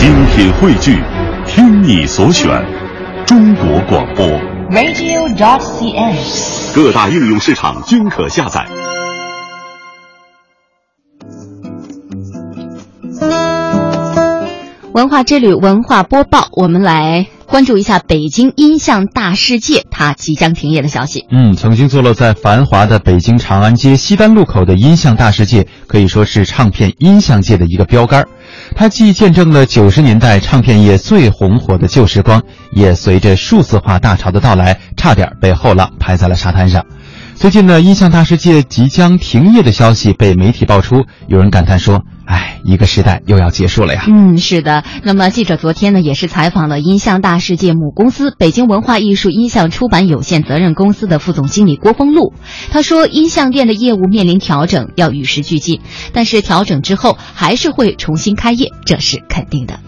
精品汇聚，听你所选，中国广播。radio.cn。各大应用市场均可下载。文化之旅文化播报，我们来关注一下北京音像大世界它即将停业的消息。嗯，曾经坐落在繁华的北京长安街西单路口的音像大世界，可以说是唱片音像界的一个标杆儿。它既见证了九十年代唱片业最红火的旧时光，也随着数字化大潮的到来，差点被后浪拍在了沙滩上。最近呢，音像大世界即将停业的消息被媒体爆出，有人感叹说：“哎，一个时代又要结束了呀。”嗯，是的。那么记者昨天呢，也是采访了音像大世界母公司北京文化艺术音像出版有限责任公司的副总经理郭峰路。他说，音像店的业务面临调整，要与时俱进，但是调整之后还是会重新开业，这是肯定的。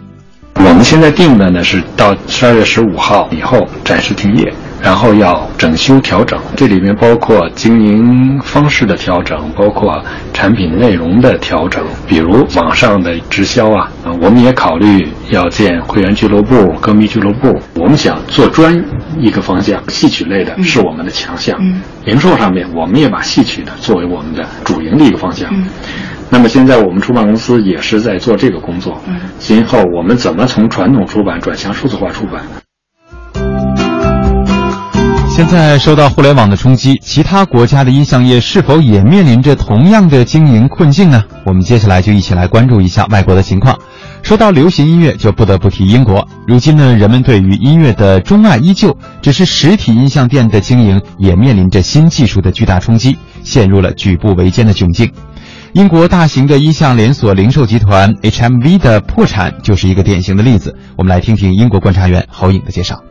我们现在定的呢是到十二月十五号以后暂时停业，然后要整修调整，这里面包括经营方式的调整，包括产品内容的调整，比如网上的直销啊，啊我们也考虑要建会员俱乐部、歌迷俱乐部。我们想做专一个方向，戏曲类的是我们的强项。嗯零售上面，我们也把戏曲的作为我们的主营的一个方向。嗯那么现在我们出版公司也是在做这个工作。嗯今后我们怎么从传统出版转向数字化出版？现在受到互联网的冲击，其他国家的音像业是否也面临着同样的经营困境呢？我们接下来就一起来关注一下外国的情况。说到流行音乐，就不得不提英国。如今呢，人们对于音乐的钟爱依旧，只是实体音像店的经营也面临着新技术的巨大冲击，陷入了举步维艰的窘境。英国大型的音像连锁零售集团 HMV 的破产就是一个典型的例子。我们来听听英国观察员侯颖的介绍。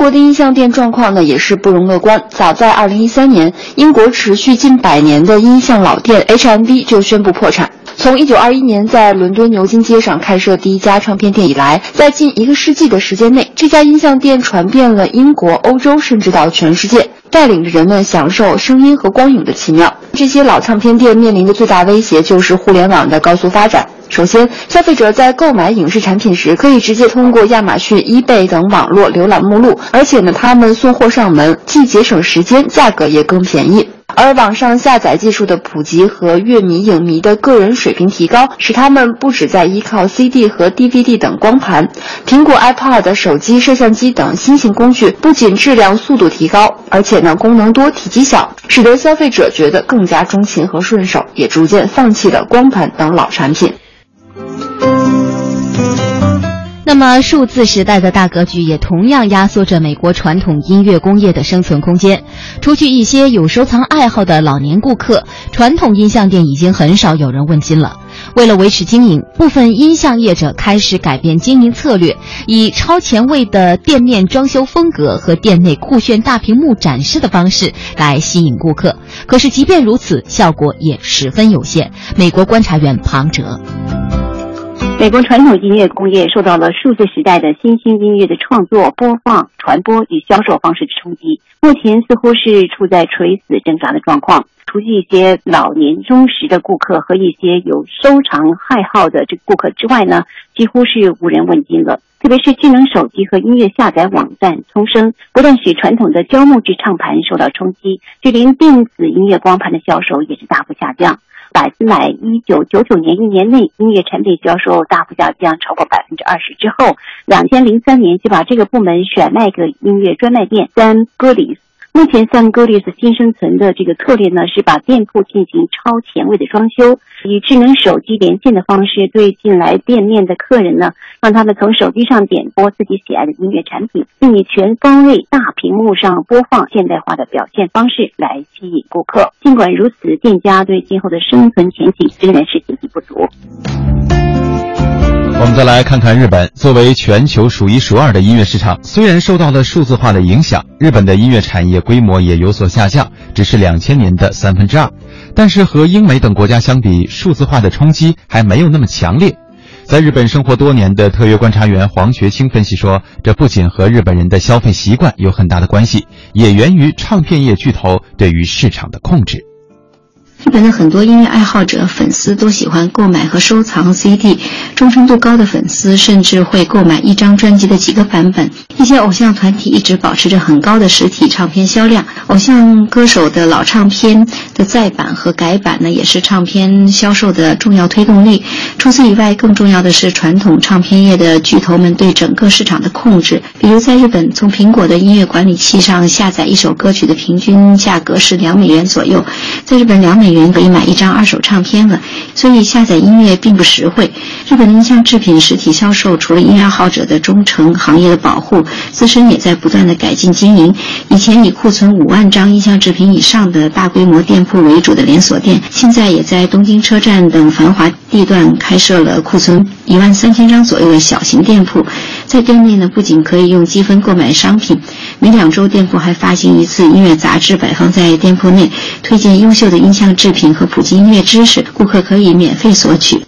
英国的音像店状况呢也是不容乐观。早在2013年，英国持续近百年的音像老店 HMV 就宣布破产。从1921年在伦敦牛津街上开设第一家唱片店以来，在近一个世纪的时间内，这家音像店传遍了英国、欧洲，甚至到全世界，带领着人们享受声音和光影的奇妙。这些老唱片店面临的最大威胁就是互联网的高速发展。首先，消费者在购买影视产品时，可以直接通过亚马逊、eBay 等网络浏览目录，而且呢，他们送货上门，既节省时间，价格也更便宜。而网上下载技术的普及和乐迷影迷的个人水平提高，使他们不只在依靠 CD 和 DVD 等光盘，苹果 iPad、手机、摄像机等新型工具不仅质量、速度提高，而且呢功能多、体积小，使得消费者觉得更加钟情和顺手，也逐渐放弃了光盘等老产品。那么，数字时代的大格局也同样压缩着美国传统音乐工业的生存空间。除去一些有收藏爱好的老年顾客，传统音像店已经很少有人问津了。为了维持经营，部分音像业者开始改变经营策略，以超前卫的店面装修风格和店内酷炫大屏幕展示的方式来吸引顾客。可是，即便如此，效果也十分有限。美国观察员庞哲。美国传统音乐工业受到了数字时代的新兴音乐的创作、播放、传播与销售方式的冲击，目前似乎是处在垂死挣扎的状况。除去一些老年忠实的顾客和一些有收藏爱好的这个顾客之外呢，几乎是无人问津了。特别是智能手机和音乐下载网站丛生，不但使传统的胶木制唱盘受到冲击，就连电子音乐光盘的销售也是大幅下降。百思买一九九九年一年内音乐产品销售大幅下降超过百分之二十之后，两千零三年就把这个部门选卖给音乐专卖店三歌里斯。目前 Sam Goodies 新生存的这个策略呢，是把店铺进行超前卫的装修，以智能手机连线的方式对进来店面的客人呢，让他们从手机上点播自己喜爱的音乐产品，并以全方位大屏幕上播放现代化的表现方式来吸引顾客。尽管如此，店家对今后的生存前景仍然是信心不足。再来看看日本，作为全球数一数二的音乐市场，虽然受到了数字化的影响，日本的音乐产业规模也有所下降，只是两千年的三分之二。但是和英美等国家相比，数字化的冲击还没有那么强烈。在日本生活多年的特约观察员黄学清分析说，这不仅和日本人的消费习惯有很大的关系，也源于唱片业巨头对于市场的控制。日本的很多音乐爱好者、粉丝都喜欢购买和收藏 CD，忠诚度高的粉丝甚至会购买一张专辑的几个版本。一些偶像团体一直保持着很高的实体唱片销量，偶像歌手的老唱片的再版和改版呢，也是唱片销售的重要推动力。除此以外，更重要的是传统唱片业的巨头们对整个市场的控制。比如在日本，从苹果的音乐管理器上下载一首歌曲的平均价格是两美元左右，在日本两美元可以买一张二手唱片了，所以下载音乐并不实惠。日本的音像制品实体销售，除了音乐爱好者的忠诚、行业的保护。自身也在不断的改进经营。以前以库存五万张音像制品以上的大规模店铺为主的连锁店，现在也在东京车站等繁华地段开设了库存一万三千张左右的小型店铺。在店内呢，不仅可以用积分购买商品，每两周店铺还发行一次音乐杂志，摆放在店铺内，推荐优秀的音像制品和普及音乐知识，顾客可以免费索取。